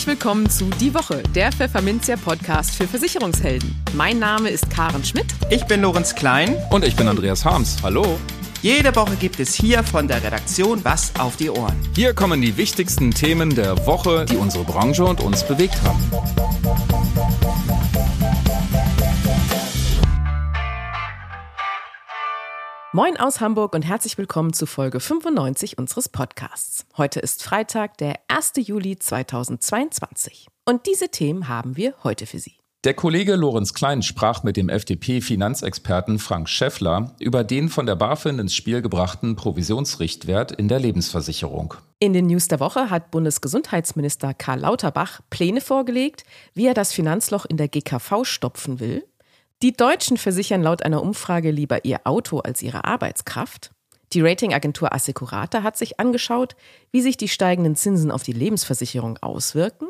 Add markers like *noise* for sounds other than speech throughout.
Herzlich willkommen zu Die Woche, der Pfefferminzia Podcast für Versicherungshelden. Mein Name ist Karen Schmidt. Ich bin Lorenz Klein. Und ich bin Andreas Harms. Hallo. Jede Woche gibt es hier von der Redaktion was auf die Ohren. Hier kommen die wichtigsten Themen der Woche, die unsere Branche und uns bewegt haben. Moin aus Hamburg und herzlich willkommen zu Folge 95 unseres Podcasts. Heute ist Freitag, der 1. Juli 2022. Und diese Themen haben wir heute für Sie. Der Kollege Lorenz Klein sprach mit dem FDP-Finanzexperten Frank Schäffler über den von der BaFin ins Spiel gebrachten Provisionsrichtwert in der Lebensversicherung. In den News der Woche hat Bundesgesundheitsminister Karl Lauterbach Pläne vorgelegt, wie er das Finanzloch in der GKV stopfen will. Die Deutschen versichern laut einer Umfrage lieber ihr Auto als ihre Arbeitskraft. Die Ratingagentur Assecurata hat sich angeschaut, wie sich die steigenden Zinsen auf die Lebensversicherung auswirken.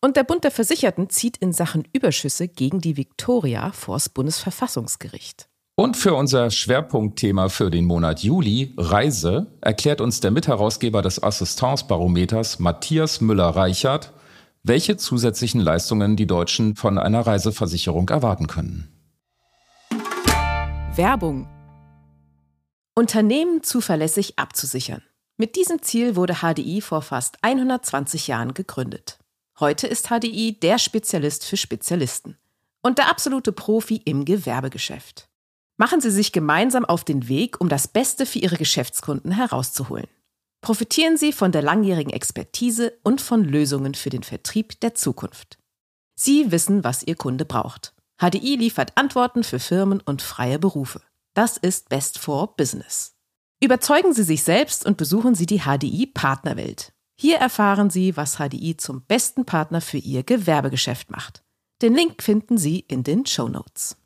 Und der Bund der Versicherten zieht in Sachen Überschüsse gegen die Viktoria vors Bundesverfassungsgericht. Und für unser Schwerpunktthema für den Monat Juli, Reise, erklärt uns der Mitherausgeber des Assistenzbarometers Matthias Müller-Reichert, welche zusätzlichen Leistungen die Deutschen von einer Reiseversicherung erwarten können. Werbung. Unternehmen zuverlässig abzusichern. Mit diesem Ziel wurde HDI vor fast 120 Jahren gegründet. Heute ist HDI der Spezialist für Spezialisten und der absolute Profi im Gewerbegeschäft. Machen Sie sich gemeinsam auf den Weg, um das Beste für Ihre Geschäftskunden herauszuholen. Profitieren Sie von der langjährigen Expertise und von Lösungen für den Vertrieb der Zukunft. Sie wissen, was Ihr Kunde braucht. HDI liefert Antworten für Firmen und freie Berufe. Das ist Best for Business. Überzeugen Sie sich selbst und besuchen Sie die HDI Partnerwelt. Hier erfahren Sie, was HDI zum besten Partner für Ihr Gewerbegeschäft macht. Den Link finden Sie in den Show Notes.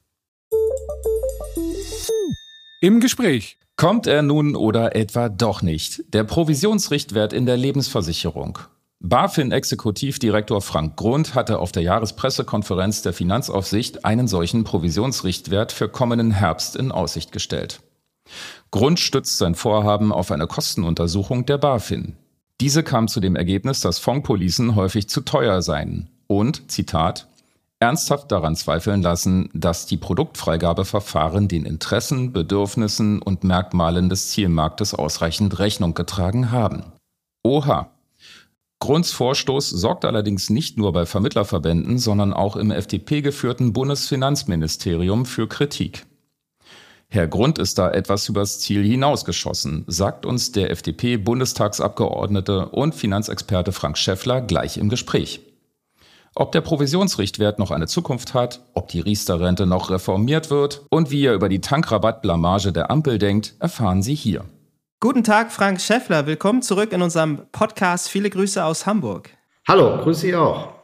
Im Gespräch. Kommt er nun oder etwa doch nicht? Der Provisionsrichtwert in der Lebensversicherung. BaFin-Exekutivdirektor Frank Grund hatte auf der Jahrespressekonferenz der Finanzaufsicht einen solchen Provisionsrichtwert für kommenden Herbst in Aussicht gestellt. Grund stützt sein Vorhaben auf eine Kostenuntersuchung der BaFin. Diese kam zu dem Ergebnis, dass Fondpolicen häufig zu teuer seien und, Zitat, ernsthaft daran zweifeln lassen, dass die Produktfreigabeverfahren den Interessen, Bedürfnissen und Merkmalen des Zielmarktes ausreichend Rechnung getragen haben. Oha, Grunds Vorstoß sorgt allerdings nicht nur bei Vermittlerverbänden, sondern auch im FDP-geführten Bundesfinanzministerium für Kritik. Herr Grund ist da etwas übers Ziel hinausgeschossen, sagt uns der FDP-Bundestagsabgeordnete und Finanzexperte Frank Schäffler gleich im Gespräch. Ob der Provisionsrichtwert noch eine Zukunft hat, ob die Riester-Rente noch reformiert wird und wie er über die Tankrabattblamage der Ampel denkt, erfahren Sie hier. Guten Tag, Frank Schäffler. Willkommen zurück in unserem Podcast. Viele Grüße aus Hamburg. Hallo, grüße Sie auch.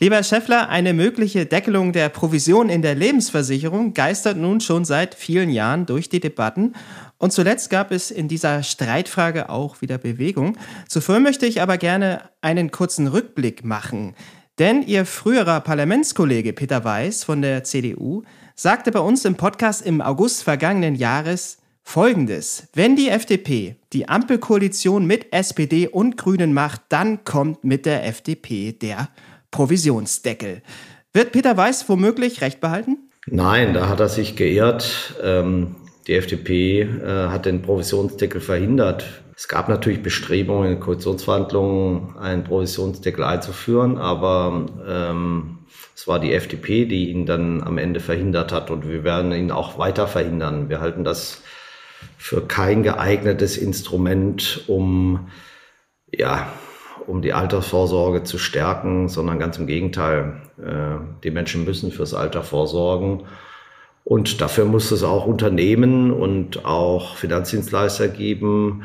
Lieber Herr Schäffler, eine mögliche Deckelung der Provision in der Lebensversicherung geistert nun schon seit vielen Jahren durch die Debatten. Und zuletzt gab es in dieser Streitfrage auch wieder Bewegung. Zuvor möchte ich aber gerne einen kurzen Rückblick machen. Denn Ihr früherer Parlamentskollege Peter Weiß von der CDU sagte bei uns im Podcast im August vergangenen Jahres, Folgendes. Wenn die FDP die Ampelkoalition mit SPD und Grünen macht, dann kommt mit der FDP der Provisionsdeckel. Wird Peter Weiß womöglich recht behalten? Nein, da hat er sich geirrt. Ähm, die FDP äh, hat den Provisionsdeckel verhindert. Es gab natürlich Bestrebungen in Koalitionsverhandlungen, einen Provisionsdeckel einzuführen, aber ähm, es war die FDP, die ihn dann am Ende verhindert hat und wir werden ihn auch weiter verhindern. Wir halten das für kein geeignetes Instrument, um, ja, um die Altersvorsorge zu stärken, sondern ganz im Gegenteil. Äh, die Menschen müssen fürs Alter vorsorgen. Und dafür muss es auch Unternehmen und auch Finanzdienstleister geben,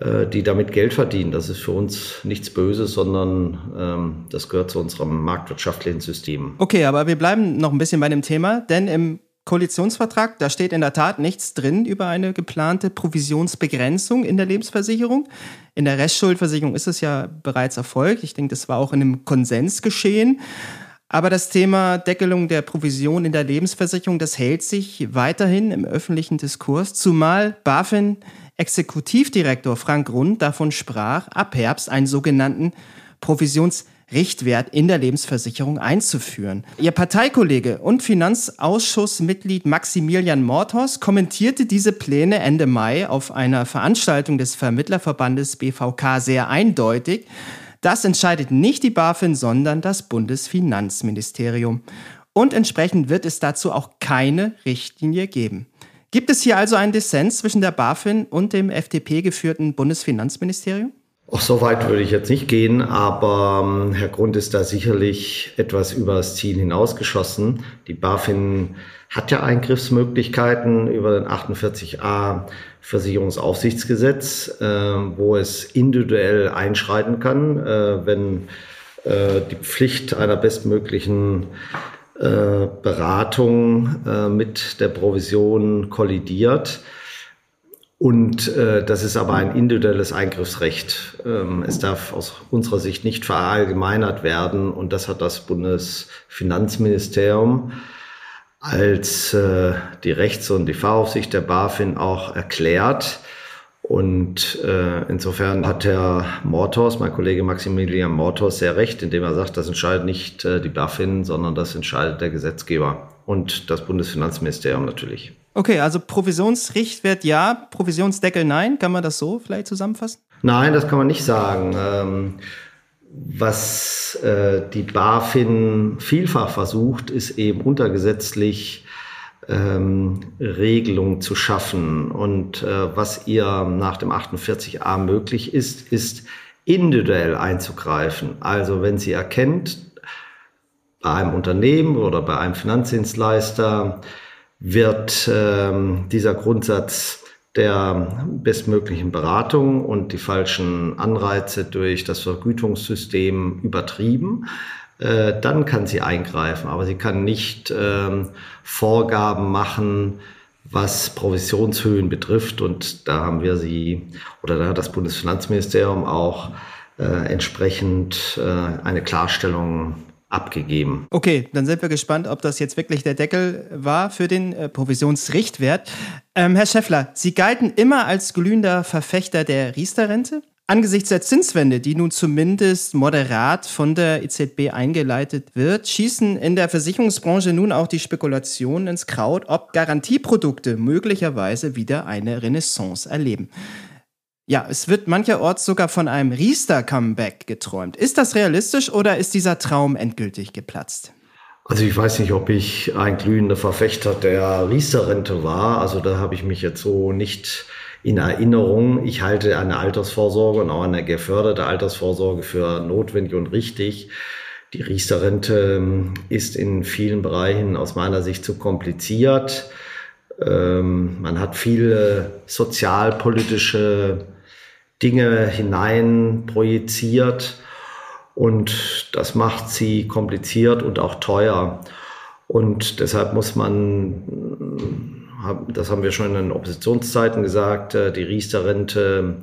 äh, die damit Geld verdienen. Das ist für uns nichts Böses, sondern ähm, das gehört zu unserem marktwirtschaftlichen System. Okay, aber wir bleiben noch ein bisschen bei dem Thema, denn im Koalitionsvertrag, da steht in der Tat nichts drin über eine geplante Provisionsbegrenzung in der Lebensversicherung. In der Restschuldversicherung ist es ja bereits erfolgt. Ich denke, das war auch in einem Konsens geschehen. Aber das Thema Deckelung der Provision in der Lebensversicherung, das hält sich weiterhin im öffentlichen Diskurs, zumal BaFin Exekutivdirektor Frank Rund davon sprach, ab Herbst einen sogenannten Provisions Richtwert in der Lebensversicherung einzuführen. Ihr Parteikollege und Finanzausschussmitglied Maximilian Mortos kommentierte diese Pläne Ende Mai auf einer Veranstaltung des Vermittlerverbandes BVK sehr eindeutig. Das entscheidet nicht die BaFin, sondern das Bundesfinanzministerium. Und entsprechend wird es dazu auch keine Richtlinie geben. Gibt es hier also einen Dissens zwischen der BaFin und dem FDP geführten Bundesfinanzministerium? Auch so weit würde ich jetzt nicht gehen, aber ähm, Herr Grund ist da sicherlich etwas über das Ziel hinausgeschossen. Die BaFin hat ja Eingriffsmöglichkeiten über den 48a Versicherungsaufsichtsgesetz, äh, wo es individuell einschreiten kann, äh, wenn äh, die Pflicht einer bestmöglichen äh, Beratung äh, mit der Provision kollidiert. Und äh, das ist aber ein individuelles Eingriffsrecht. Ähm, es darf aus unserer Sicht nicht verallgemeinert werden. Und das hat das Bundesfinanzministerium als äh, die Rechts- und die Fahraufsicht der BaFin auch erklärt. Und äh, insofern hat Herr Mortos, mein Kollege Maximilian Mortos, sehr recht, indem er sagt, das entscheidet nicht äh, die BaFin, sondern das entscheidet der Gesetzgeber und das Bundesfinanzministerium natürlich. Okay, also Provisionsrichtwert ja, Provisionsdeckel nein. Kann man das so vielleicht zusammenfassen? Nein, das kann man nicht sagen. Ähm, was äh, die BaFin vielfach versucht, ist eben untergesetzlich ähm, Regelungen zu schaffen. Und äh, was ihr nach dem 48a möglich ist, ist individuell einzugreifen. Also wenn sie erkennt, bei einem Unternehmen oder bei einem Finanzdienstleister, wird ähm, dieser Grundsatz der bestmöglichen Beratung und die falschen Anreize durch das Vergütungssystem übertrieben, äh, dann kann sie eingreifen. Aber sie kann nicht ähm, Vorgaben machen, was Provisionshöhen betrifft. Und da haben wir sie oder da hat das Bundesfinanzministerium auch äh, entsprechend äh, eine Klarstellung abgegeben. Okay, dann sind wir gespannt, ob das jetzt wirklich der Deckel war für den äh, Provisionsrichtwert. Ähm, Herr Schäffler, Sie galten immer als glühender Verfechter der Riester-Rente. Angesichts der Zinswende, die nun zumindest moderat von der EZB eingeleitet wird, schießen in der Versicherungsbranche nun auch die Spekulationen ins Kraut, ob Garantieprodukte möglicherweise wieder eine Renaissance erleben. Ja, es wird mancherorts sogar von einem Riester-Comeback geträumt. Ist das realistisch oder ist dieser Traum endgültig geplatzt? Also ich weiß nicht, ob ich ein glühender Verfechter der Riester-Rente war. Also da habe ich mich jetzt so nicht in Erinnerung. Ich halte eine Altersvorsorge und auch eine geförderte Altersvorsorge für notwendig und richtig. Die Riester-Rente ähm, ist in vielen Bereichen aus meiner Sicht zu kompliziert. Ähm, man hat viele sozialpolitische Dinge hinein projiziert und das macht sie kompliziert und auch teuer. Und deshalb muss man, das haben wir schon in den Oppositionszeiten gesagt, äh, die Riester-Rente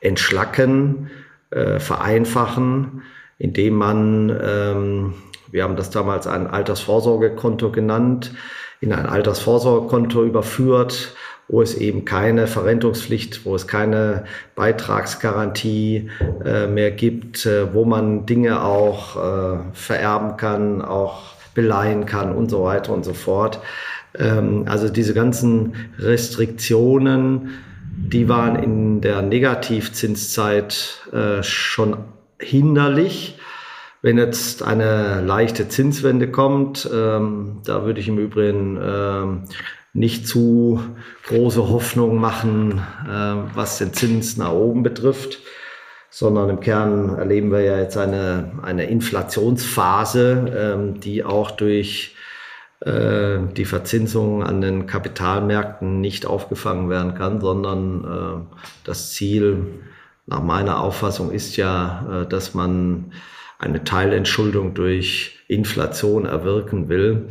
entschlacken, äh, vereinfachen, indem man, ähm, wir haben das damals ein Altersvorsorgekonto genannt, in ein Altersvorsorgekonto überführt wo es eben keine Verrentungspflicht, wo es keine Beitragsgarantie äh, mehr gibt, äh, wo man Dinge auch äh, vererben kann, auch beleihen kann und so weiter und so fort. Ähm, also diese ganzen Restriktionen, die waren in der Negativzinszeit äh, schon hinderlich. Wenn jetzt eine leichte Zinswende kommt, ähm, da würde ich im Übrigen ähm, nicht zu große Hoffnung machen, äh, was den Zins nach oben betrifft, sondern im Kern erleben wir ja jetzt eine, eine Inflationsphase, ähm, die auch durch äh, die Verzinsung an den Kapitalmärkten nicht aufgefangen werden kann, sondern äh, das Ziel nach meiner Auffassung ist ja, äh, dass man eine Teilentschuldung durch Inflation erwirken will.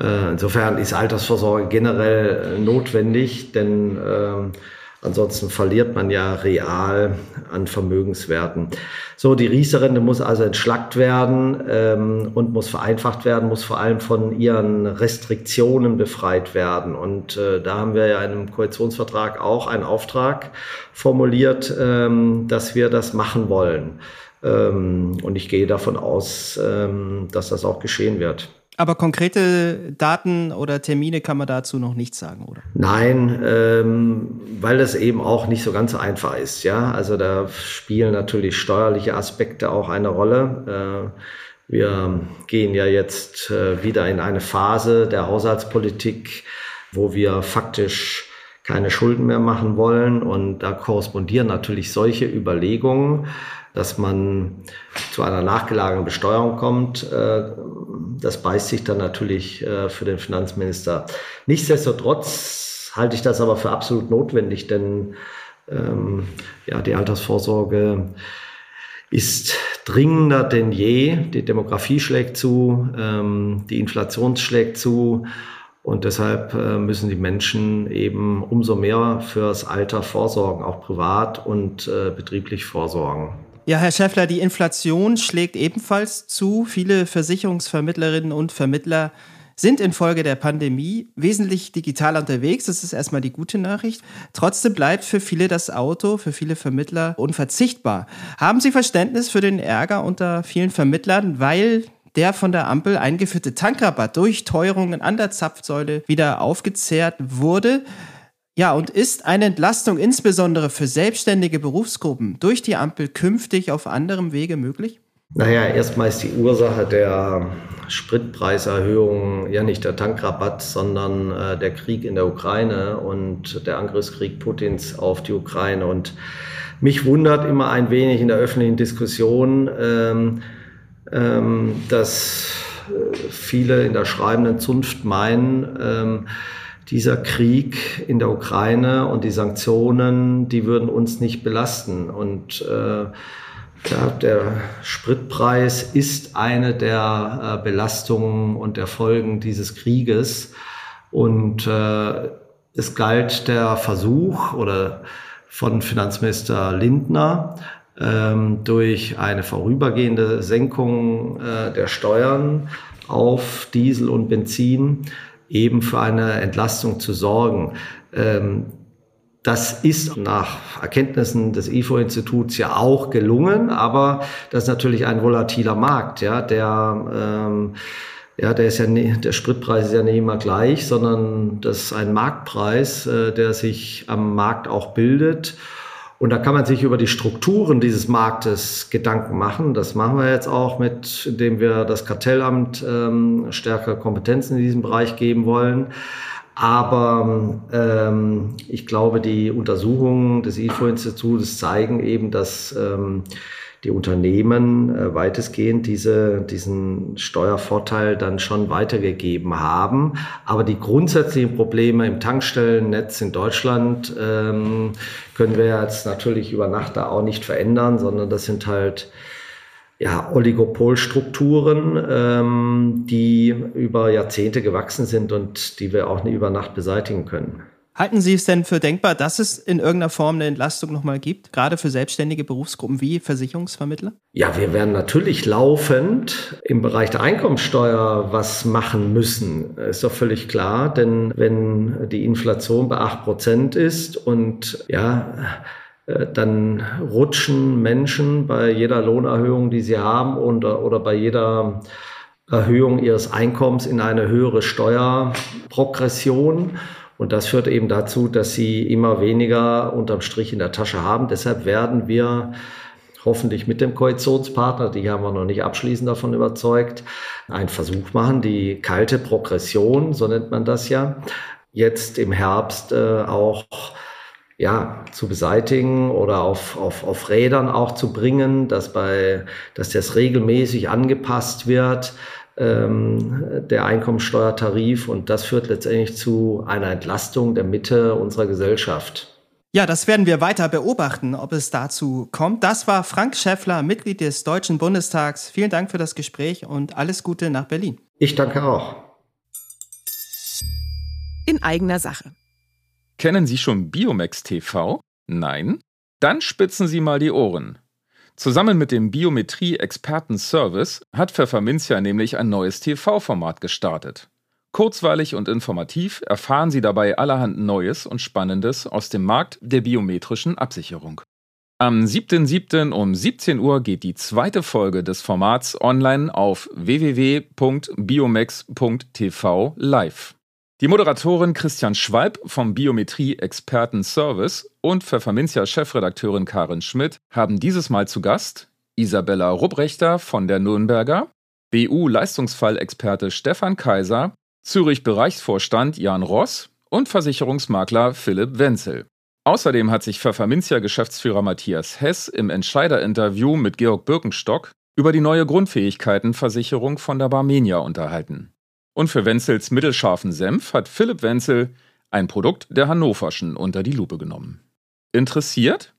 Äh, insofern ist Altersvorsorge generell äh, notwendig, denn ähm, ansonsten verliert man ja real an Vermögenswerten. So, die Riester-Rente muss also entschlackt werden ähm, und muss vereinfacht werden, muss vor allem von ihren Restriktionen befreit werden. Und äh, da haben wir ja in einem Koalitionsvertrag auch einen Auftrag formuliert, ähm, dass wir das machen wollen. Ähm, und ich gehe davon aus, ähm, dass das auch geschehen wird. Aber konkrete Daten oder Termine kann man dazu noch nicht sagen, oder? Nein, ähm, weil das eben auch nicht so ganz einfach ist. Ja, also da spielen natürlich steuerliche Aspekte auch eine Rolle. Äh, wir gehen ja jetzt äh, wieder in eine Phase der Haushaltspolitik, wo wir faktisch keine Schulden mehr machen wollen. Und da korrespondieren natürlich solche Überlegungen dass man zu einer nachgelagerten Besteuerung kommt. Äh, das beißt sich dann natürlich äh, für den Finanzminister. Nichtsdestotrotz halte ich das aber für absolut notwendig, denn ähm, ja, die Altersvorsorge ist dringender denn je. Die Demografie schlägt zu, ähm, die Inflation schlägt zu. Und deshalb äh, müssen die Menschen eben umso mehr fürs Alter vorsorgen, auch privat und betrieblich vorsorgen. Ja, Herr Schäffler, die Inflation schlägt ebenfalls zu. Viele Versicherungsvermittlerinnen und Vermittler sind infolge der Pandemie wesentlich digital unterwegs. Das ist erstmal die gute Nachricht. Trotzdem bleibt für viele das Auto, für viele Vermittler unverzichtbar. Haben Sie Verständnis für den Ärger unter vielen Vermittlern, weil der von der Ampel eingeführte Tankrabatt durch Teuerungen an der Zapfsäule wieder aufgezehrt wurde? Ja, und ist eine Entlastung insbesondere für selbstständige Berufsgruppen durch die Ampel künftig auf anderem Wege möglich? Naja, erstmal ist die Ursache der Spritpreiserhöhung ja nicht der Tankrabatt, sondern äh, der Krieg in der Ukraine und der Angriffskrieg Putins auf die Ukraine. Und mich wundert immer ein wenig in der öffentlichen Diskussion, ähm, ähm, dass äh, viele in der schreibenden Zunft meinen, ähm, dieser Krieg in der Ukraine und die Sanktionen, die würden uns nicht belasten. Und äh, ja, der Spritpreis ist eine der äh, Belastungen und der Folgen dieses Krieges. Und äh, es galt der Versuch oder von Finanzminister Lindner, ähm, durch eine vorübergehende Senkung äh, der Steuern auf Diesel und Benzin eben für eine Entlastung zu sorgen. Ähm, das ist nach Erkenntnissen des IFO-Instituts ja auch gelungen, aber das ist natürlich ein volatiler Markt, ja, der ähm, ja, der ist ja nie, der Spritpreis ist ja nicht immer gleich, sondern das ist ein Marktpreis, äh, der sich am Markt auch bildet. Und da kann man sich über die Strukturen dieses Marktes Gedanken machen. Das machen wir jetzt auch mit, indem wir das Kartellamt ähm, stärker Kompetenzen in diesem Bereich geben wollen. Aber ähm, ich glaube, die Untersuchungen des IFO-Instituts zeigen eben, dass ähm, die Unternehmen äh, weitestgehend diese, diesen Steuervorteil dann schon weitergegeben haben. Aber die grundsätzlichen Probleme im Tankstellennetz in Deutschland ähm, können wir jetzt natürlich über Nacht da auch nicht verändern, sondern das sind halt ja, Oligopolstrukturen, ähm, die über Jahrzehnte gewachsen sind und die wir auch nicht über Nacht beseitigen können. Halten Sie es denn für denkbar, dass es in irgendeiner Form eine Entlastung nochmal gibt, gerade für selbstständige Berufsgruppen wie Versicherungsvermittler? Ja, wir werden natürlich laufend im Bereich der Einkommensteuer was machen müssen. Ist doch völlig klar, denn wenn die Inflation bei acht Prozent ist und ja, äh, dann rutschen Menschen bei jeder Lohnerhöhung, die sie haben, oder, oder bei jeder Erhöhung ihres Einkommens in eine höhere Steuerprogression. Und das führt eben dazu, dass sie immer weniger unterm Strich in der Tasche haben. Deshalb werden wir hoffentlich mit dem Koalitionspartner, die haben wir noch nicht abschließend davon überzeugt, einen Versuch machen, die kalte Progression, so nennt man das ja, jetzt im Herbst äh, auch ja, zu beseitigen oder auf, auf, auf Rädern auch zu bringen, dass bei, dass das regelmäßig angepasst wird ähm, der Einkommensteuertarif und das führt letztendlich zu einer Entlastung der Mitte unserer Gesellschaft. Ja, das werden wir weiter beobachten, ob es dazu kommt. Das war Frank Schäffler, Mitglied des Deutschen Bundestags. Vielen Dank für das Gespräch und alles Gute nach Berlin. Ich danke auch. In eigener Sache. Kennen Sie schon Biomax TV? Nein? Dann spitzen Sie mal die Ohren. Zusammen mit dem Biometrie-Experten-Service hat Pfefferminzia nämlich ein neues TV-Format gestartet. Kurzweilig und informativ erfahren Sie dabei allerhand Neues und Spannendes aus dem Markt der biometrischen Absicherung. Am 7.7. um 17 Uhr geht die zweite Folge des Formats online auf www.biomex.tv live. Die Moderatorin Christian Schwalb vom Biometrie-Experten-Service und Pfefferminzia-Chefredakteurin Karin Schmidt haben dieses Mal zu Gast Isabella Rubrechter von der Nürnberger, BU-Leistungsfallexperte Stefan Kaiser, Zürich-Bereichsvorstand Jan Ross und Versicherungsmakler Philipp Wenzel. Außerdem hat sich Pfefferminzia-Geschäftsführer Matthias Hess im Entscheiderinterview mit Georg Birkenstock über die neue Grundfähigkeitenversicherung von der Barmenia unterhalten. Und für Wenzels mittelscharfen Senf hat Philipp Wenzel ein Produkt der Hannoverschen unter die Lupe genommen. Interessiert?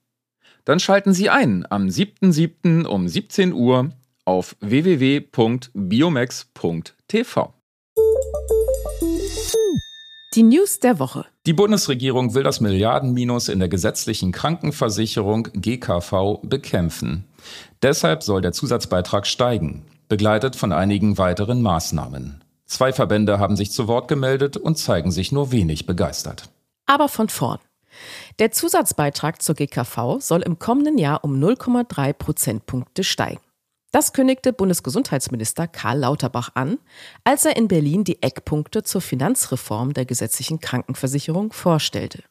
Dann schalten Sie ein am 7.7. um 17 Uhr auf www.biomax.tv. Die News der Woche. Die Bundesregierung will das Milliardenminus in der gesetzlichen Krankenversicherung GKV bekämpfen. Deshalb soll der Zusatzbeitrag steigen, begleitet von einigen weiteren Maßnahmen. Zwei Verbände haben sich zu Wort gemeldet und zeigen sich nur wenig begeistert. Aber von vorn. Der Zusatzbeitrag zur GKV soll im kommenden Jahr um 0,3 Prozentpunkte steigen. Das kündigte Bundesgesundheitsminister Karl Lauterbach an, als er in Berlin die Eckpunkte zur Finanzreform der gesetzlichen Krankenversicherung vorstellte.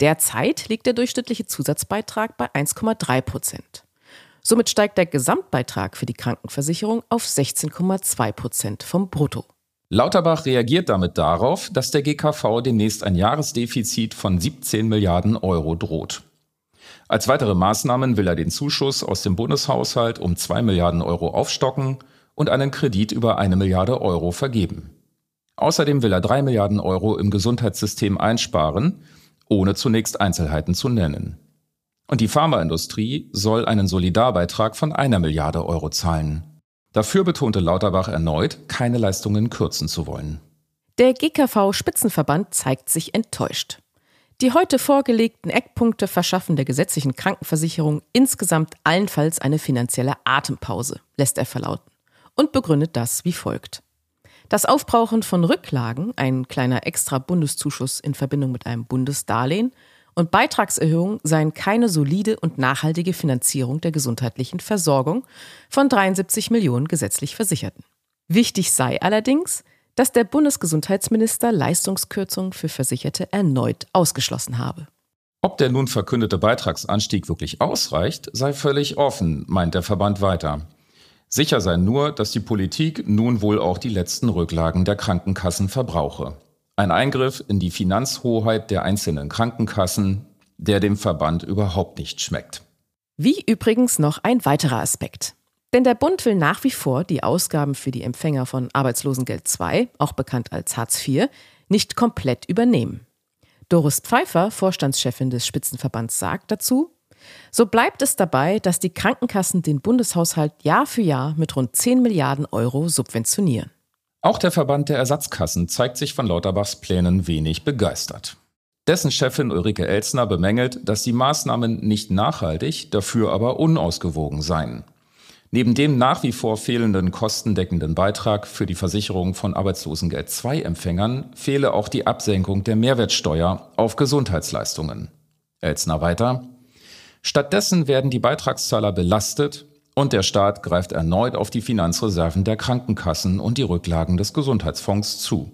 Derzeit liegt der durchschnittliche Zusatzbeitrag bei 1,3 Prozent. Somit steigt der Gesamtbeitrag für die Krankenversicherung auf 16,2 Prozent vom Brutto. Lauterbach reagiert damit darauf, dass der GKV demnächst ein Jahresdefizit von 17 Milliarden Euro droht. Als weitere Maßnahmen will er den Zuschuss aus dem Bundeshaushalt um 2 Milliarden Euro aufstocken und einen Kredit über eine Milliarde Euro vergeben. Außerdem will er 3 Milliarden Euro im Gesundheitssystem einsparen, ohne zunächst Einzelheiten zu nennen. Und die Pharmaindustrie soll einen Solidarbeitrag von einer Milliarde Euro zahlen. Dafür betonte Lauterbach erneut, keine Leistungen kürzen zu wollen. Der GKV-Spitzenverband zeigt sich enttäuscht. Die heute vorgelegten Eckpunkte verschaffen der gesetzlichen Krankenversicherung insgesamt allenfalls eine finanzielle Atempause, lässt er verlauten, und begründet das wie folgt. Das Aufbrauchen von Rücklagen, ein kleiner extra Bundeszuschuss in Verbindung mit einem Bundesdarlehen, und Beitragserhöhungen seien keine solide und nachhaltige Finanzierung der gesundheitlichen Versorgung von 73 Millionen gesetzlich Versicherten. Wichtig sei allerdings, dass der Bundesgesundheitsminister Leistungskürzungen für Versicherte erneut ausgeschlossen habe. Ob der nun verkündete Beitragsanstieg wirklich ausreicht, sei völlig offen, meint der Verband weiter. Sicher sei nur, dass die Politik nun wohl auch die letzten Rücklagen der Krankenkassen verbrauche. Ein Eingriff in die Finanzhoheit der einzelnen Krankenkassen, der dem Verband überhaupt nicht schmeckt. Wie übrigens noch ein weiterer Aspekt. Denn der Bund will nach wie vor die Ausgaben für die Empfänger von Arbeitslosengeld II, auch bekannt als Hartz IV, nicht komplett übernehmen. Doris Pfeiffer, Vorstandschefin des Spitzenverbands, sagt dazu, so bleibt es dabei, dass die Krankenkassen den Bundeshaushalt Jahr für Jahr mit rund 10 Milliarden Euro subventionieren. Auch der Verband der Ersatzkassen zeigt sich von Lauterbachs Plänen wenig begeistert. Dessen Chefin Ulrike Elsner bemängelt, dass die Maßnahmen nicht nachhaltig, dafür aber unausgewogen seien. Neben dem nach wie vor fehlenden kostendeckenden Beitrag für die Versicherung von Arbeitslosengeld II-Empfängern fehle auch die Absenkung der Mehrwertsteuer auf Gesundheitsleistungen. Elsner weiter. Stattdessen werden die Beitragszahler belastet und der Staat greift erneut auf die Finanzreserven der Krankenkassen und die Rücklagen des Gesundheitsfonds zu.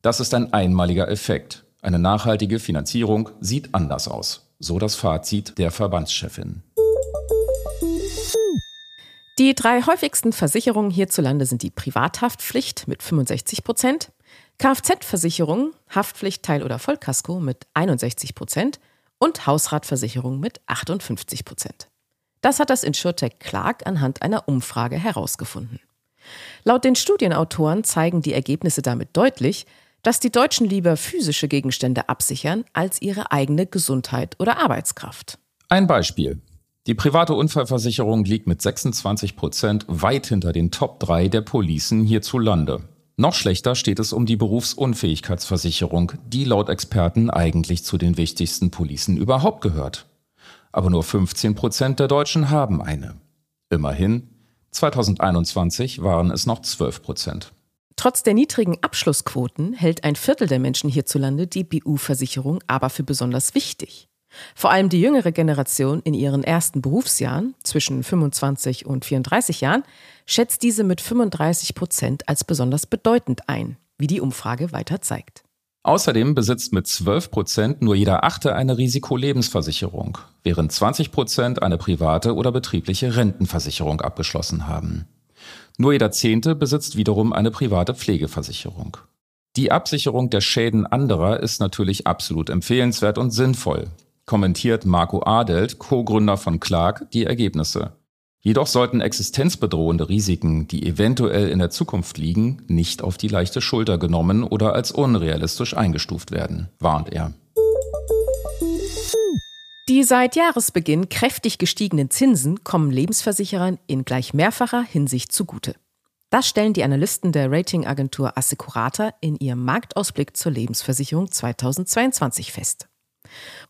Das ist ein einmaliger Effekt. Eine nachhaltige Finanzierung sieht anders aus. So das Fazit der Verbandschefin. Die drei häufigsten Versicherungen hierzulande sind die Privathaftpflicht mit 65 Prozent, Kfz-Versicherung, Haftpflicht Teil- oder Vollkasko mit 61 Prozent und Hausratversicherung mit 58 Prozent. Das hat das InsurTech Clark anhand einer Umfrage herausgefunden. Laut den Studienautoren zeigen die Ergebnisse damit deutlich, dass die Deutschen lieber physische Gegenstände absichern als ihre eigene Gesundheit oder Arbeitskraft. Ein Beispiel. Die private Unfallversicherung liegt mit 26 Prozent weit hinter den Top 3 der Policen hierzulande. Noch schlechter steht es um die Berufsunfähigkeitsversicherung, die laut Experten eigentlich zu den wichtigsten Policen überhaupt gehört aber nur 15 Prozent der Deutschen haben eine. Immerhin, 2021 waren es noch 12 Prozent. Trotz der niedrigen Abschlussquoten hält ein Viertel der Menschen hierzulande die BU-Versicherung aber für besonders wichtig. Vor allem die jüngere Generation in ihren ersten Berufsjahren, zwischen 25 und 34 Jahren, schätzt diese mit 35 Prozent als besonders bedeutend ein, wie die Umfrage weiter zeigt. Außerdem besitzt mit 12 Prozent nur jeder Achte eine Risikolebensversicherung, während 20 Prozent eine private oder betriebliche Rentenversicherung abgeschlossen haben. Nur jeder Zehnte besitzt wiederum eine private Pflegeversicherung. Die Absicherung der Schäden anderer ist natürlich absolut empfehlenswert und sinnvoll, kommentiert Marco Adelt, Co-Gründer von Clark, die Ergebnisse. Jedoch sollten existenzbedrohende Risiken, die eventuell in der Zukunft liegen, nicht auf die leichte Schulter genommen oder als unrealistisch eingestuft werden, warnt er. Die seit Jahresbeginn kräftig gestiegenen Zinsen kommen Lebensversicherern in gleich mehrfacher Hinsicht zugute. Das stellen die Analysten der Ratingagentur Assecurata in ihrem Marktausblick zur Lebensversicherung 2022 fest.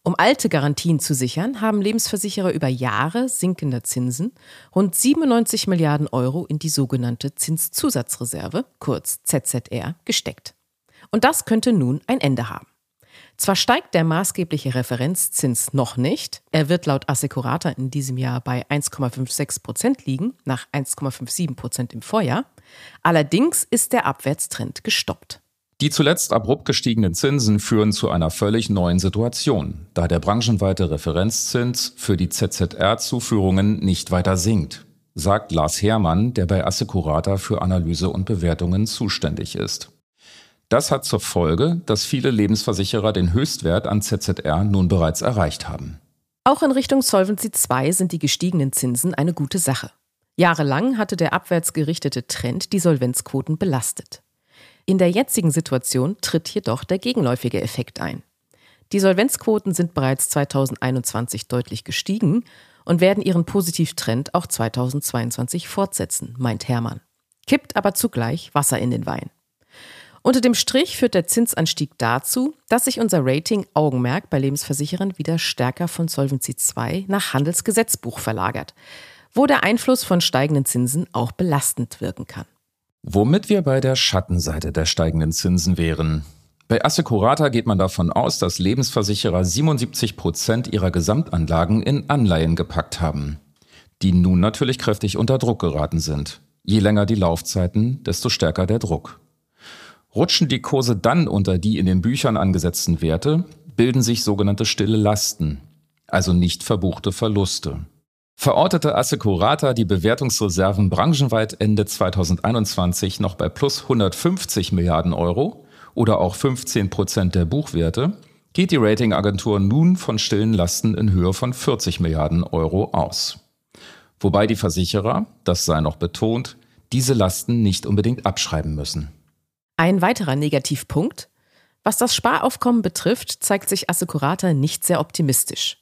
Um alte Garantien zu sichern, haben Lebensversicherer über Jahre sinkender Zinsen rund 97 Milliarden Euro in die sogenannte Zinszusatzreserve, kurz ZZR, gesteckt. Und das könnte nun ein Ende haben. Zwar steigt der maßgebliche Referenzzins noch nicht, er wird laut Assecurata in diesem Jahr bei 1,56 Prozent liegen, nach 1,57 Prozent im Vorjahr, allerdings ist der Abwärtstrend gestoppt. Die zuletzt abrupt gestiegenen Zinsen führen zu einer völlig neuen Situation, da der branchenweite Referenzzins für die ZZR-Zuführungen nicht weiter sinkt, sagt Lars Herrmann, der bei Assecurata für Analyse und Bewertungen zuständig ist. Das hat zur Folge, dass viele Lebensversicherer den Höchstwert an ZZR nun bereits erreicht haben. Auch in Richtung Solvency II sind die gestiegenen Zinsen eine gute Sache. Jahrelang hatte der abwärts gerichtete Trend die Solvenzquoten belastet. In der jetzigen Situation tritt jedoch der gegenläufige Effekt ein. Die Solvenzquoten sind bereits 2021 deutlich gestiegen und werden ihren Positivtrend auch 2022 fortsetzen, meint Hermann. Kippt aber zugleich Wasser in den Wein. Unter dem Strich führt der Zinsanstieg dazu, dass sich unser Rating Augenmerk bei Lebensversicherern wieder stärker von Solvency II nach Handelsgesetzbuch verlagert, wo der Einfluss von steigenden Zinsen auch belastend wirken kann. Womit wir bei der Schattenseite der steigenden Zinsen wären. Bei Assecurata geht man davon aus, dass Lebensversicherer 77 Prozent ihrer Gesamtanlagen in Anleihen gepackt haben, die nun natürlich kräftig unter Druck geraten sind. Je länger die Laufzeiten, desto stärker der Druck. Rutschen die Kurse dann unter die in den Büchern angesetzten Werte, bilden sich sogenannte stille Lasten, also nicht verbuchte Verluste verortete Assecurata die Bewertungsreserven branchenweit Ende 2021 noch bei plus 150 Milliarden Euro oder auch 15 Prozent der Buchwerte, geht die Ratingagentur nun von stillen Lasten in Höhe von 40 Milliarden Euro aus. Wobei die Versicherer, das sei noch betont, diese Lasten nicht unbedingt abschreiben müssen. Ein weiterer Negativpunkt. Was das Sparaufkommen betrifft, zeigt sich Assecurata nicht sehr optimistisch.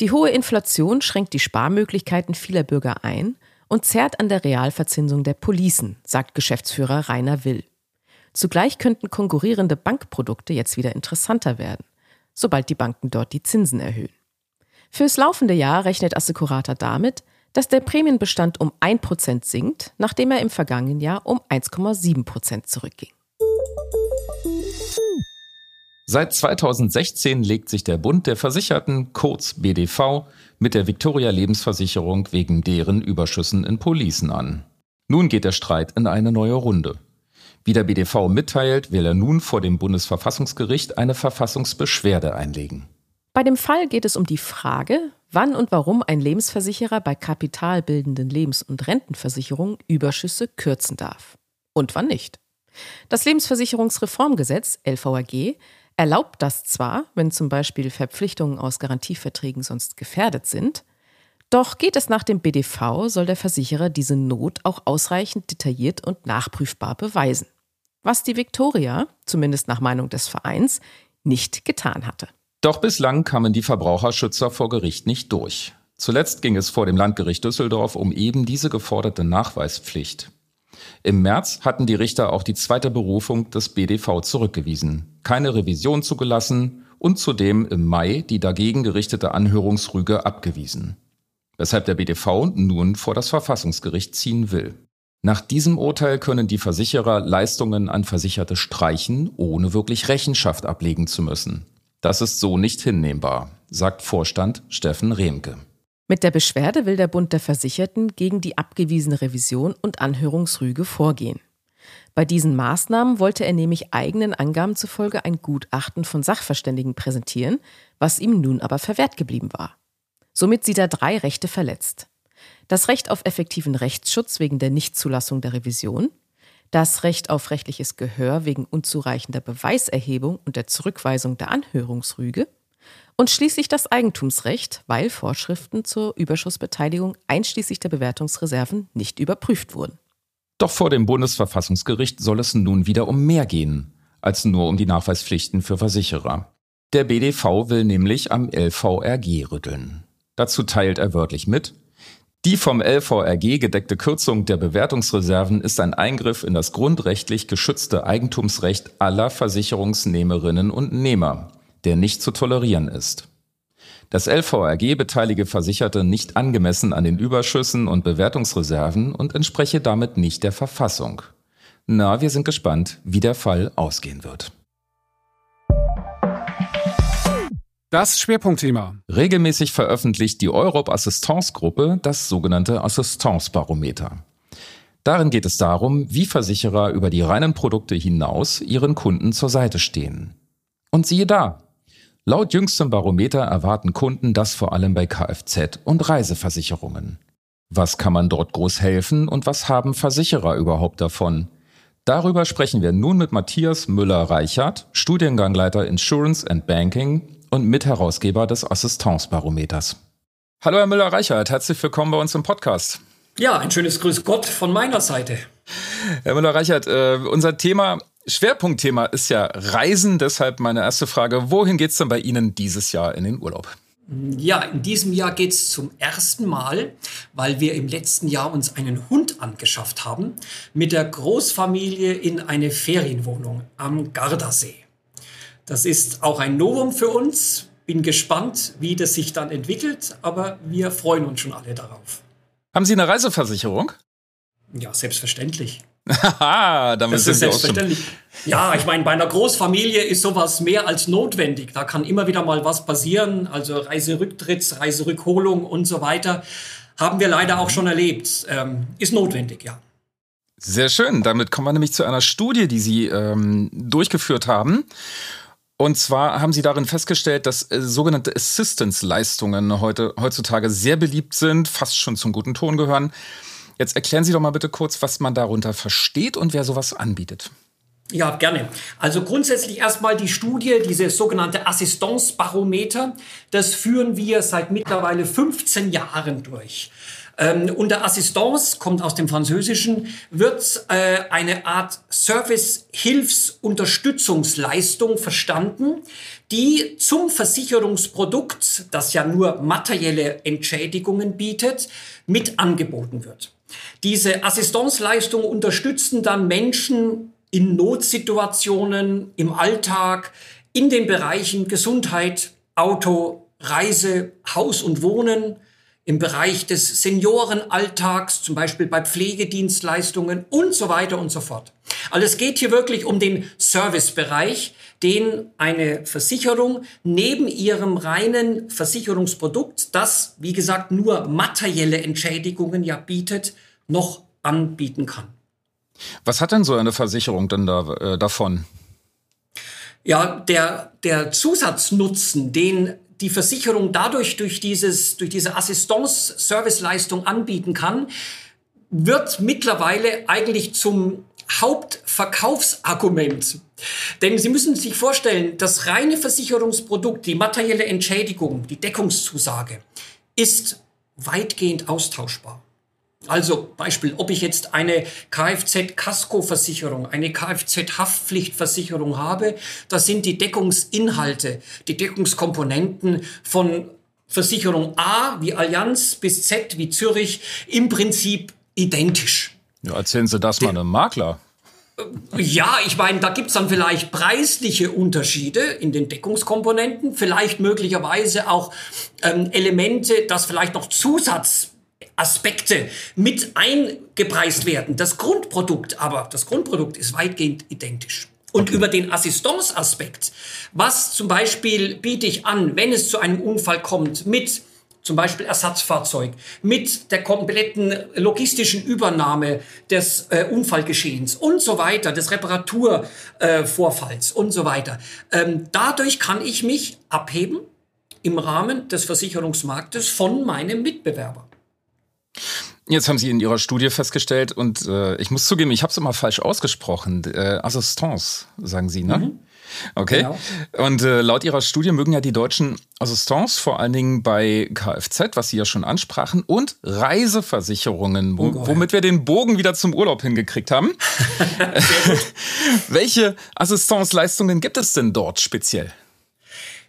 Die hohe Inflation schränkt die Sparmöglichkeiten vieler Bürger ein und zerrt an der Realverzinsung der Policen, sagt Geschäftsführer Rainer Will. Zugleich könnten konkurrierende Bankprodukte jetzt wieder interessanter werden, sobald die Banken dort die Zinsen erhöhen. Fürs laufende Jahr rechnet Assecurata damit, dass der Prämienbestand um 1% sinkt, nachdem er im vergangenen Jahr um 1,7% zurückging. Seit 2016 legt sich der Bund der Versicherten, kurz BDV, mit der Victoria Lebensversicherung wegen deren Überschüssen in Policen an. Nun geht der Streit in eine neue Runde. Wie der BDV mitteilt, will er nun vor dem Bundesverfassungsgericht eine Verfassungsbeschwerde einlegen. Bei dem Fall geht es um die Frage, wann und warum ein Lebensversicherer bei kapitalbildenden Lebens- und Rentenversicherungen Überschüsse kürzen darf. Und wann nicht. Das Lebensversicherungsreformgesetz LVAG erlaubt das zwar, wenn zum Beispiel Verpflichtungen aus Garantieverträgen sonst gefährdet sind, doch geht es nach dem BDV, soll der Versicherer diese Not auch ausreichend detailliert und nachprüfbar beweisen. Was die Victoria, zumindest nach Meinung des Vereins, nicht getan hatte. Doch bislang kamen die Verbraucherschützer vor Gericht nicht durch. Zuletzt ging es vor dem Landgericht Düsseldorf um eben diese geforderte Nachweispflicht. Im März hatten die Richter auch die zweite Berufung des BDV zurückgewiesen, keine Revision zugelassen und zudem im Mai die dagegen gerichtete Anhörungsrüge abgewiesen. Weshalb der BDV nun vor das Verfassungsgericht ziehen will. Nach diesem Urteil können die Versicherer Leistungen an Versicherte streichen, ohne wirklich Rechenschaft ablegen zu müssen. Das ist so nicht hinnehmbar. sagt Vorstand Steffen Remke. Mit der Beschwerde will der Bund der Versicherten gegen die abgewiesene Revision und Anhörungsrüge vorgehen. Bei diesen Maßnahmen wollte er nämlich eigenen Angaben zufolge ein Gutachten von Sachverständigen präsentieren, was ihm nun aber verwehrt geblieben war. Somit sieht er drei Rechte verletzt. Das Recht auf effektiven Rechtsschutz wegen der Nichtzulassung der Revision, das Recht auf rechtliches Gehör wegen unzureichender Beweiserhebung und der Zurückweisung der Anhörungsrüge und schließlich das Eigentumsrecht, weil Vorschriften zur Überschussbeteiligung einschließlich der Bewertungsreserven nicht überprüft wurden. Doch vor dem Bundesverfassungsgericht soll es nun wieder um mehr gehen, als nur um die Nachweispflichten für Versicherer. Der BDV will nämlich am LVRG rütteln. Dazu teilt er wörtlich mit, die vom LVRG gedeckte Kürzung der Bewertungsreserven ist ein Eingriff in das grundrechtlich geschützte Eigentumsrecht aller Versicherungsnehmerinnen und Nehmer der nicht zu tolerieren ist. Das LVRG beteilige Versicherte nicht angemessen an den Überschüssen und Bewertungsreserven und entspreche damit nicht der Verfassung. Na, wir sind gespannt, wie der Fall ausgehen wird. Das Schwerpunktthema. Regelmäßig veröffentlicht die Europ Assistance Gruppe das sogenannte Assistance Barometer. Darin geht es darum, wie Versicherer über die reinen Produkte hinaus ihren Kunden zur Seite stehen. Und siehe da, Laut jüngstem Barometer erwarten Kunden das vor allem bei Kfz und Reiseversicherungen. Was kann man dort groß helfen und was haben Versicherer überhaupt davon? Darüber sprechen wir nun mit Matthias Müller-Reichert, Studiengangleiter Insurance and Banking und Mitherausgeber des Assistance-Barometers. Hallo Herr Müller-Reichert, herzlich willkommen bei uns im Podcast. Ja, ein schönes Grüß Gott von meiner Seite. Herr Müller-Reichert, äh, unser Thema Schwerpunktthema ist ja Reisen, deshalb meine erste Frage, wohin geht es denn bei Ihnen dieses Jahr in den Urlaub? Ja, in diesem Jahr geht es zum ersten Mal, weil wir im letzten Jahr uns einen Hund angeschafft haben, mit der Großfamilie in eine Ferienwohnung am Gardasee. Das ist auch ein Novum für uns. Bin gespannt, wie das sich dann entwickelt, aber wir freuen uns schon alle darauf. Haben Sie eine Reiseversicherung? Ja, selbstverständlich. Haha, damit das sind ist wir selbstverständlich. Ja, ich meine, bei einer Großfamilie ist sowas mehr als notwendig. Da kann immer wieder mal was passieren. Also Reiserücktritts, Reiserückholung und so weiter. Haben wir leider auch schon erlebt. Ähm, ist notwendig, ja. Sehr schön. Damit kommen wir nämlich zu einer Studie, die Sie ähm, durchgeführt haben. Und zwar haben Sie darin festgestellt, dass äh, sogenannte Assistance-Leistungen heute, heutzutage sehr beliebt sind, fast schon zum guten Ton gehören. Jetzt erklären Sie doch mal bitte kurz, was man darunter versteht und wer sowas anbietet. Ja, gerne. Also grundsätzlich erstmal die Studie, dieses sogenannte Assistance-Barometer, das führen wir seit mittlerweile 15 Jahren durch. Ähm, unter Assistance, kommt aus dem Französischen, wird äh, eine Art Service-Hilfs-Unterstützungsleistung verstanden, die zum Versicherungsprodukt, das ja nur materielle Entschädigungen bietet, mit angeboten wird. Diese Assistenzleistungen unterstützen dann Menschen in Notsituationen, im Alltag, in den Bereichen Gesundheit, Auto, Reise, Haus und Wohnen, im Bereich des Seniorenalltags, zum Beispiel bei Pflegedienstleistungen und so weiter und so fort. Also es geht hier wirklich um den Servicebereich, den eine Versicherung neben ihrem reinen Versicherungsprodukt, das, wie gesagt, nur materielle Entschädigungen ja bietet, noch anbieten kann. Was hat denn so eine Versicherung denn da, äh, davon? Ja, der, der Zusatznutzen, den die Versicherung dadurch durch, dieses, durch diese Assistance-Serviceleistung anbieten kann, wird mittlerweile eigentlich zum Hauptverkaufsargument. Denn Sie müssen sich vorstellen, das reine Versicherungsprodukt, die materielle Entschädigung, die Deckungszusage, ist weitgehend austauschbar. Also Beispiel, ob ich jetzt eine Kfz-Kaskoversicherung, eine Kfz-Haftpflichtversicherung habe, das sind die Deckungsinhalte, die Deckungskomponenten von Versicherung A wie Allianz bis Z wie Zürich im Prinzip identisch. Ja, erzählen Sie das mal einem Makler. Ja, ich meine, da gibt's dann vielleicht preisliche Unterschiede in den Deckungskomponenten, vielleicht möglicherweise auch ähm, Elemente, dass vielleicht noch Zusatz Aspekte mit eingepreist werden. Das Grundprodukt aber, das Grundprodukt ist weitgehend identisch. Und über den Assistance-Aspekt, was zum Beispiel biete ich an, wenn es zu einem Unfall kommt mit zum Beispiel Ersatzfahrzeug, mit der kompletten logistischen Übernahme des äh, Unfallgeschehens und so weiter, des Reparaturvorfalls äh, und so weiter. Ähm, dadurch kann ich mich abheben im Rahmen des Versicherungsmarktes von meinem Mitbewerber. Jetzt haben Sie in Ihrer Studie festgestellt, und äh, ich muss zugeben, ich habe es immer falsch ausgesprochen. Äh, Assistance, sagen Sie, ne? Mhm. Okay. Genau. Und äh, laut Ihrer Studie mögen ja die Deutschen Assistance vor allen Dingen bei Kfz, was Sie ja schon ansprachen, und Reiseversicherungen, wo, womit wir den Bogen wieder zum Urlaub hingekriegt haben. *laughs* *laughs* Welche Assistance-Leistungen gibt es denn dort speziell?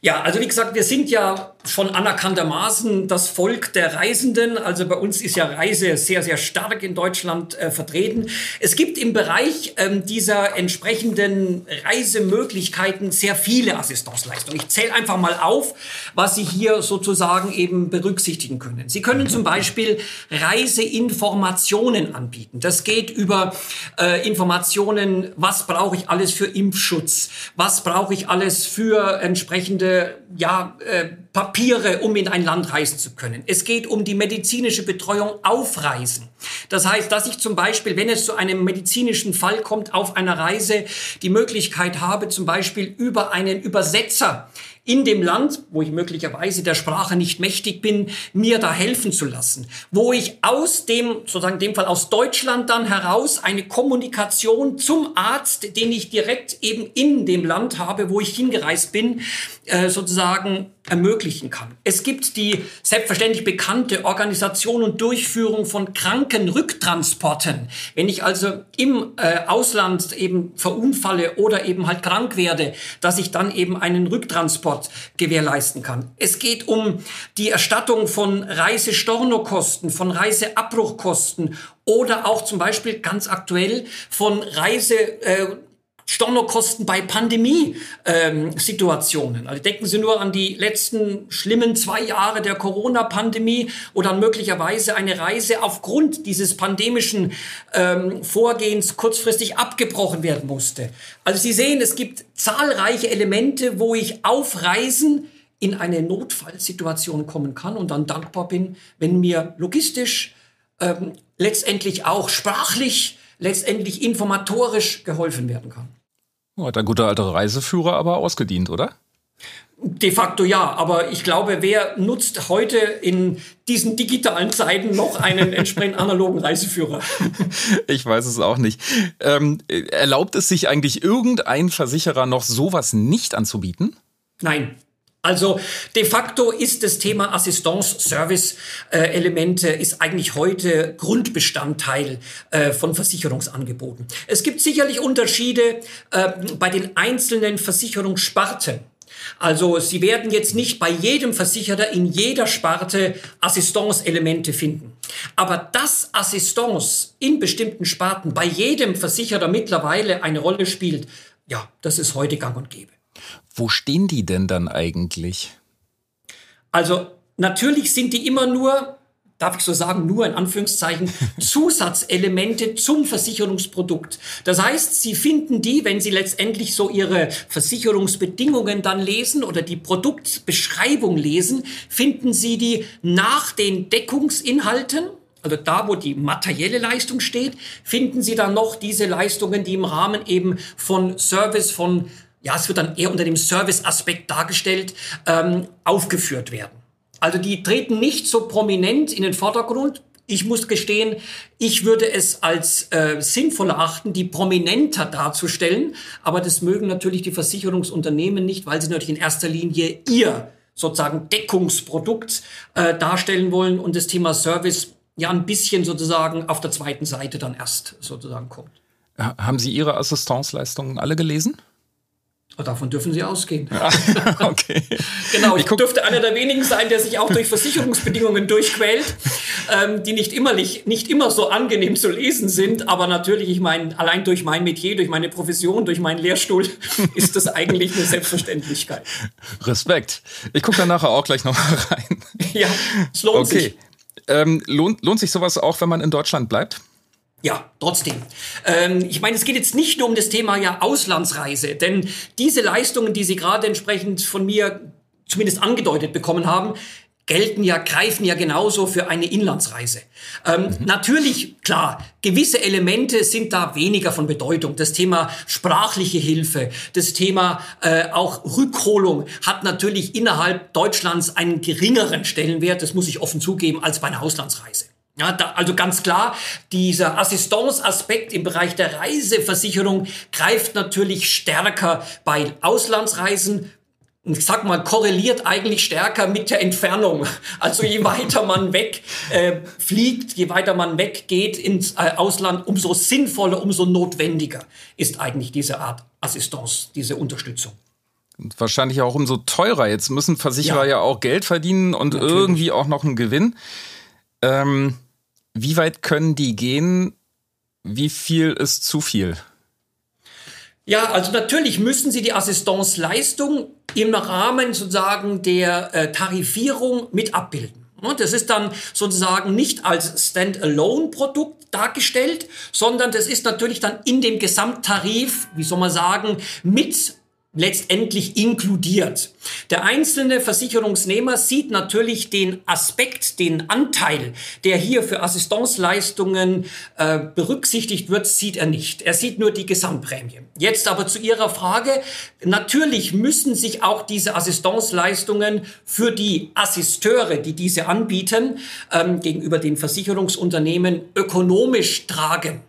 Ja, also wie gesagt, wir sind ja schon anerkanntermaßen das Volk der Reisenden. Also bei uns ist ja Reise sehr, sehr stark in Deutschland äh, vertreten. Es gibt im Bereich ähm, dieser entsprechenden Reisemöglichkeiten sehr viele Assistenzleistungen. Ich zähle einfach mal auf, was Sie hier sozusagen eben berücksichtigen können. Sie können zum Beispiel Reiseinformationen anbieten. Das geht über äh, Informationen, was brauche ich alles für Impfschutz, was brauche ich alles für entsprechende ja, äh, Papiere, um in ein Land reisen zu können. Es geht um die medizinische Betreuung auf Reisen. Das heißt, dass ich zum Beispiel, wenn es zu einem medizinischen Fall kommt, auf einer Reise die Möglichkeit habe, zum Beispiel über einen Übersetzer in dem Land, wo ich möglicherweise der Sprache nicht mächtig bin, mir da helfen zu lassen. Wo ich aus dem, sozusagen dem Fall aus Deutschland dann heraus eine Kommunikation zum Arzt, den ich direkt eben in dem Land habe, wo ich hingereist bin, äh, sozusagen ermöglichen kann. Es gibt die selbstverständlich bekannte Organisation und Durchführung von Krankenrücktransporten. Wenn ich also im äh, Ausland eben verunfalle oder eben halt krank werde, dass ich dann eben einen Rücktransport gewährleisten kann. Es geht um die Erstattung von Reisestornokosten, von Reiseabbruchkosten oder auch zum Beispiel ganz aktuell von Reise äh, Stornokosten bei Pandemiesituationen. Ähm, also denken Sie nur an die letzten schlimmen zwei Jahre der Corona-Pandemie oder möglicherweise eine Reise aufgrund dieses pandemischen ähm, Vorgehens kurzfristig abgebrochen werden musste. Also Sie sehen, es gibt zahlreiche Elemente, wo ich auf Reisen in eine Notfallsituation kommen kann und dann dankbar bin, wenn mir logistisch, ähm, letztendlich auch sprachlich, letztendlich informatorisch geholfen werden kann. Hat ein guter alter Reiseführer aber ausgedient, oder? De facto ja, aber ich glaube, wer nutzt heute in diesen digitalen Zeiten noch einen entsprechend analogen Reiseführer? *laughs* Ich weiß es auch nicht. Ähm, erlaubt es sich eigentlich irgendein Versicherer noch sowas nicht anzubieten? Nein, also de facto ist das Thema Assistance-Service-Elemente ist eigentlich heute Grundbestandteil äh, von Versicherungsangeboten. Es gibt sicherlich Unterschiede äh, bei den einzelnen Versicherungssparten. Also Sie werden jetzt nicht bei jedem Versicherer in jeder Sparte Assistance-Elemente finden. Aber dass Assistance in bestimmten Sparten bei jedem Versicherer mittlerweile eine Rolle spielt, ja, das ist heute gang und gäbe. Wo stehen die denn dann eigentlich? Also natürlich sind die immer nur, darf ich so sagen, nur in Anführungszeichen *laughs* Zusatzelemente zum Versicherungsprodukt. Das heißt, Sie finden die, wenn Sie letztendlich so Ihre Versicherungsbedingungen dann lesen oder die Produktbeschreibung lesen, finden Sie die nach den Deckungsinhalten also da, wo die materielle Leistung steht, finden Sie dann noch diese Leistungen, die im Rahmen eben von Service, von ja, es wird dann eher unter dem Service-Aspekt dargestellt, ähm, aufgeführt werden. Also die treten nicht so prominent in den Vordergrund. Ich muss gestehen, ich würde es als äh, sinnvoll erachten, die prominenter darzustellen. Aber das mögen natürlich die Versicherungsunternehmen nicht, weil sie natürlich in erster Linie ihr sozusagen Deckungsprodukt äh, darstellen wollen und das Thema Service ja ein bisschen sozusagen auf der zweiten Seite dann erst sozusagen kommt. Haben Sie Ihre Assistenzleistungen alle gelesen? Davon dürfen Sie ausgehen. *laughs* okay. genau, ich, ich dürfte einer der wenigen sein, der sich auch durch Versicherungsbedingungen durchquält, ähm, die nicht immer, nicht, nicht immer so angenehm zu lesen sind. Aber natürlich, ich meine, allein durch mein Metier, durch meine Profession, durch meinen Lehrstuhl *laughs* ist das eigentlich eine Selbstverständlichkeit. Respekt. Ich gucke da nachher auch gleich noch mal rein. Ja, es lohnt okay. sich. Ähm, lohnt, lohnt sich sowas auch, wenn man in Deutschland bleibt? Ja, trotzdem. Ähm, ich meine, es geht jetzt nicht nur um das Thema ja Auslandsreise, denn diese Leistungen, die Sie gerade entsprechend von mir zumindest angedeutet bekommen haben, gelten ja, greifen ja genauso für eine Inlandsreise. Ähm, mhm. Natürlich, klar, gewisse Elemente sind da weniger von Bedeutung. Das Thema sprachliche Hilfe, das Thema äh, auch Rückholung hat natürlich innerhalb Deutschlands einen geringeren Stellenwert, das muss ich offen zugeben, als bei einer Auslandsreise. Ja, da, also ganz klar, dieser Assistance-Aspekt im Bereich der Reiseversicherung greift natürlich stärker bei Auslandsreisen ich sag mal, korreliert eigentlich stärker mit der Entfernung. *laughs* Also je weiter man weg äh, fliegt, je weiter man weggeht ins äh, Ausland, umso sinnvoller, umso notwendiger ist eigentlich diese Art Assistance, diese Unterstützung. Und wahrscheinlich auch umso teurer. Jetzt müssen Versicherer ja, ja auch Geld verdienen und Natürlich. irgendwie auch noch einen Gewinn. Ähm, wie weit können die gehen? Wie viel ist zu viel? Ja, also natürlich müssen Sie die Assistenzleistung im Rahmen sozusagen der äh, Tarifierung mit abbilden. Das ist dann sozusagen nicht als Standalone-Produkt dargestellt, sondern das ist natürlich dann in dem Gesamttarif, wie soll man sagen, mit letztendlich inkludiert. Der einzelne Versicherungsnehmer sieht natürlich den Aspekt, den Anteil, der hier für Assistenzleistungen äh, berücksichtigt wird, sieht er nicht. Er sieht nur die Gesamtprämie. Jetzt aber zu Ihrer Frage. Natürlich müssen sich auch diese Assistenzleistungen für die Assisteure, die diese anbieten, ähm, gegenüber den Versicherungsunternehmen ökonomisch tragen.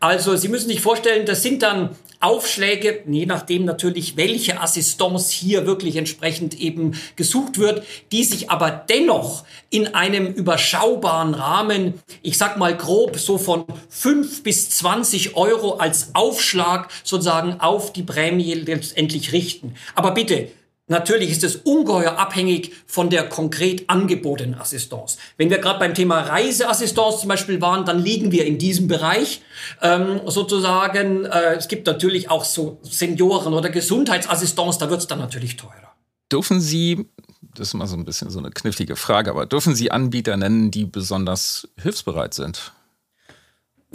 Also Sie müssen sich vorstellen, das sind dann Aufschläge, je nachdem natürlich, welche Assistance hier wirklich entsprechend eben gesucht wird, die sich aber dennoch in einem überschaubaren Rahmen, ich sag mal grob so von 5 bis 20 Euro als Aufschlag sozusagen auf die Prämie letztendlich richten. Aber bitte, Natürlich ist es ungeheuer abhängig von der konkret angebotenen Assistance. Wenn wir gerade beim Thema Reiseassistance zum Beispiel waren, dann liegen wir in diesem Bereich ähm, sozusagen. Äh, es gibt natürlich auch so Senioren- oder Gesundheitsassistance, da wird es dann natürlich teurer. Dürfen Sie, das ist mal so ein bisschen so eine knifflige Frage, aber dürfen Sie Anbieter nennen, die besonders hilfsbereit sind?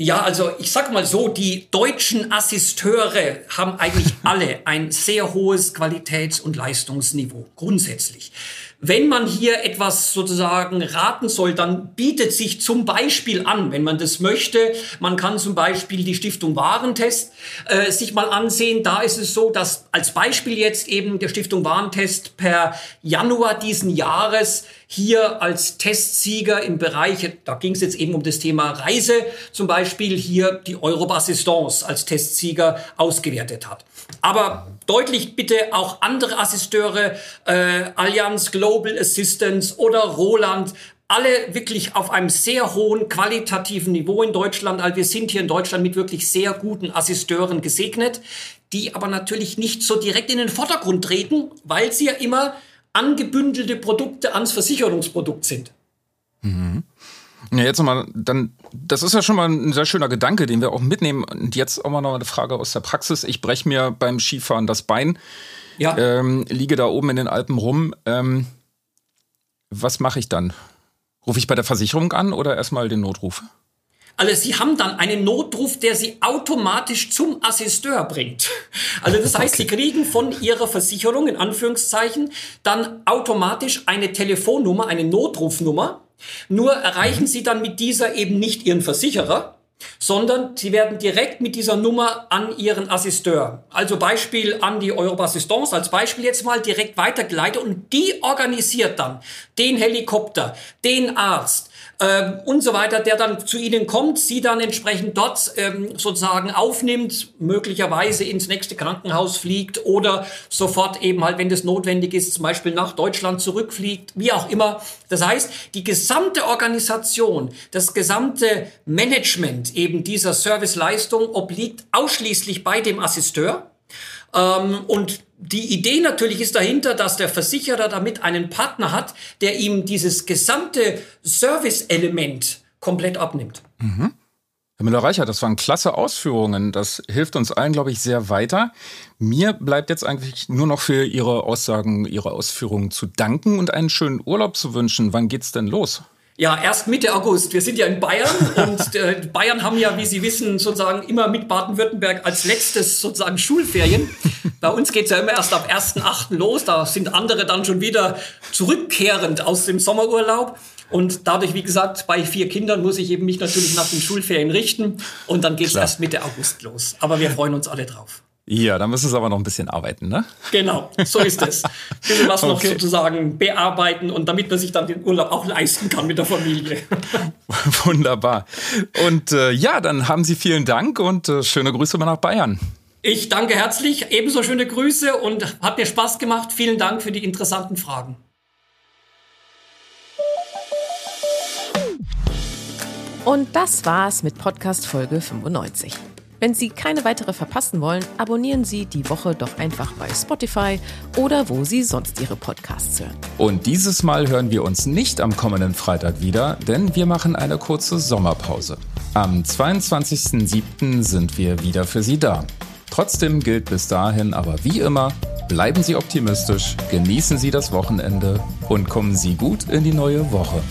Ja, also ich sag mal so, die deutschen Assisteure haben eigentlich *laughs* alle ein sehr hohes Qualitäts- und Leistungsniveau, grundsätzlich. Wenn man hier etwas sozusagen raten soll, dann bietet sich zum Beispiel an, wenn man das möchte, man kann zum Beispiel die Stiftung Warentest äh, sich mal ansehen. Da ist es so, dass als Beispiel jetzt eben der Stiftung Warentest per Januar diesen Jahres hier als Testsieger im Bereich, da ging es jetzt eben um das Thema Reise, zum Beispiel hier die Eurobassistance als Testsieger ausgewertet hat. Aber deutlich bitte auch andere Assisteure, äh, Allianz Global Assistance oder Roland, alle wirklich auf einem sehr hohen qualitativen Niveau in Deutschland. Also wir sind hier in Deutschland mit wirklich sehr guten Assisteuren gesegnet, die aber natürlich nicht so direkt in den Vordergrund treten, weil sie ja immer angebündelte Produkte ans Versicherungsprodukt sind. Mhm. Ja, jetzt nochmal, dann, das ist ja schon mal ein sehr schöner Gedanke, den wir auch mitnehmen. Und jetzt auch mal noch eine Frage aus der Praxis. Ich breche mir beim Skifahren das Bein, ja. ähm, liege da oben in den Alpen rum. Ähm, was mache ich dann? Rufe ich bei der Versicherung an oder erstmal den Notruf? Also Sie haben dann einen Notruf, der Sie automatisch zum Assisteur bringt. Also das heißt, okay. Sie kriegen von Ihrer Versicherung in Anführungszeichen dann automatisch eine Telefonnummer, eine Notrufnummer. Nur erreichen mhm. Sie dann mit dieser eben nicht Ihren Versicherer, sondern sie werden direkt mit dieser Nummer an ihren Assisteur, also Beispiel an die Eurobassistance, als Beispiel jetzt mal direkt weitergeleitet und die organisiert dann den Helikopter, den Arzt, ähm, und so weiter, der dann zu Ihnen kommt, Sie dann entsprechend dort ähm, sozusagen aufnimmt, möglicherweise ins nächste Krankenhaus fliegt oder sofort eben halt, wenn das notwendig ist, zum Beispiel nach Deutschland zurückfliegt, wie auch immer. Das heißt, die gesamte Organisation, das gesamte Management eben dieser Serviceleistung obliegt ausschließlich bei dem Assisteur. Ähm, und die Idee natürlich ist dahinter, dass der Versicherer damit einen Partner hat, der ihm dieses gesamte Service-Element komplett abnimmt. Mhm. Herr Müller-Reicher, das waren klasse Ausführungen. Das hilft uns allen, glaube ich, sehr weiter. Mir bleibt jetzt eigentlich nur noch für Ihre Aussagen, Ihre Ausführungen zu danken und einen schönen Urlaub zu wünschen. Wann geht's denn los? Ja, erst Mitte August. Wir sind ja in Bayern *laughs* und äh, Bayern haben ja, wie Sie wissen, sozusagen immer mit Baden-Württemberg als letztes sozusagen Schulferien. Bei uns geht's ja immer erst ab 1.8. los. Da sind andere dann schon wieder zurückkehrend aus dem Sommerurlaub. Und dadurch, wie gesagt, bei vier Kindern muss ich eben mich natürlich nach den Schulferien richten. Und dann geht's erst Mitte August los. Aber wir freuen uns alle drauf. Ja, da müssen Sie aber noch ein bisschen arbeiten, ne? Genau, so ist es. Ein *laughs* bisschen was noch Okay. sozusagen bearbeiten und damit man sich dann den Urlaub auch leisten kann mit der Familie. *laughs* Wunderbar. Und äh, ja, dann haben Sie vielen Dank und äh, schöne Grüße mal nach Bayern. Ich danke herzlich, ebenso schöne Grüße und hat mir Spaß gemacht. Vielen Dank für die interessanten Fragen. Und das war's mit Podcast Folge 95. Wenn Sie keine weitere verpassen wollen, abonnieren Sie die Woche doch einfach bei Spotify oder wo Sie sonst Ihre Podcasts hören. Und dieses Mal hören wir uns nicht am kommenden Freitag wieder, denn wir machen eine kurze Sommerpause. Am 22.07. sind wir wieder für Sie da. Trotzdem gilt bis dahin aber wie immer, bleiben Sie optimistisch, genießen Sie das Wochenende und kommen Sie gut in die neue Woche.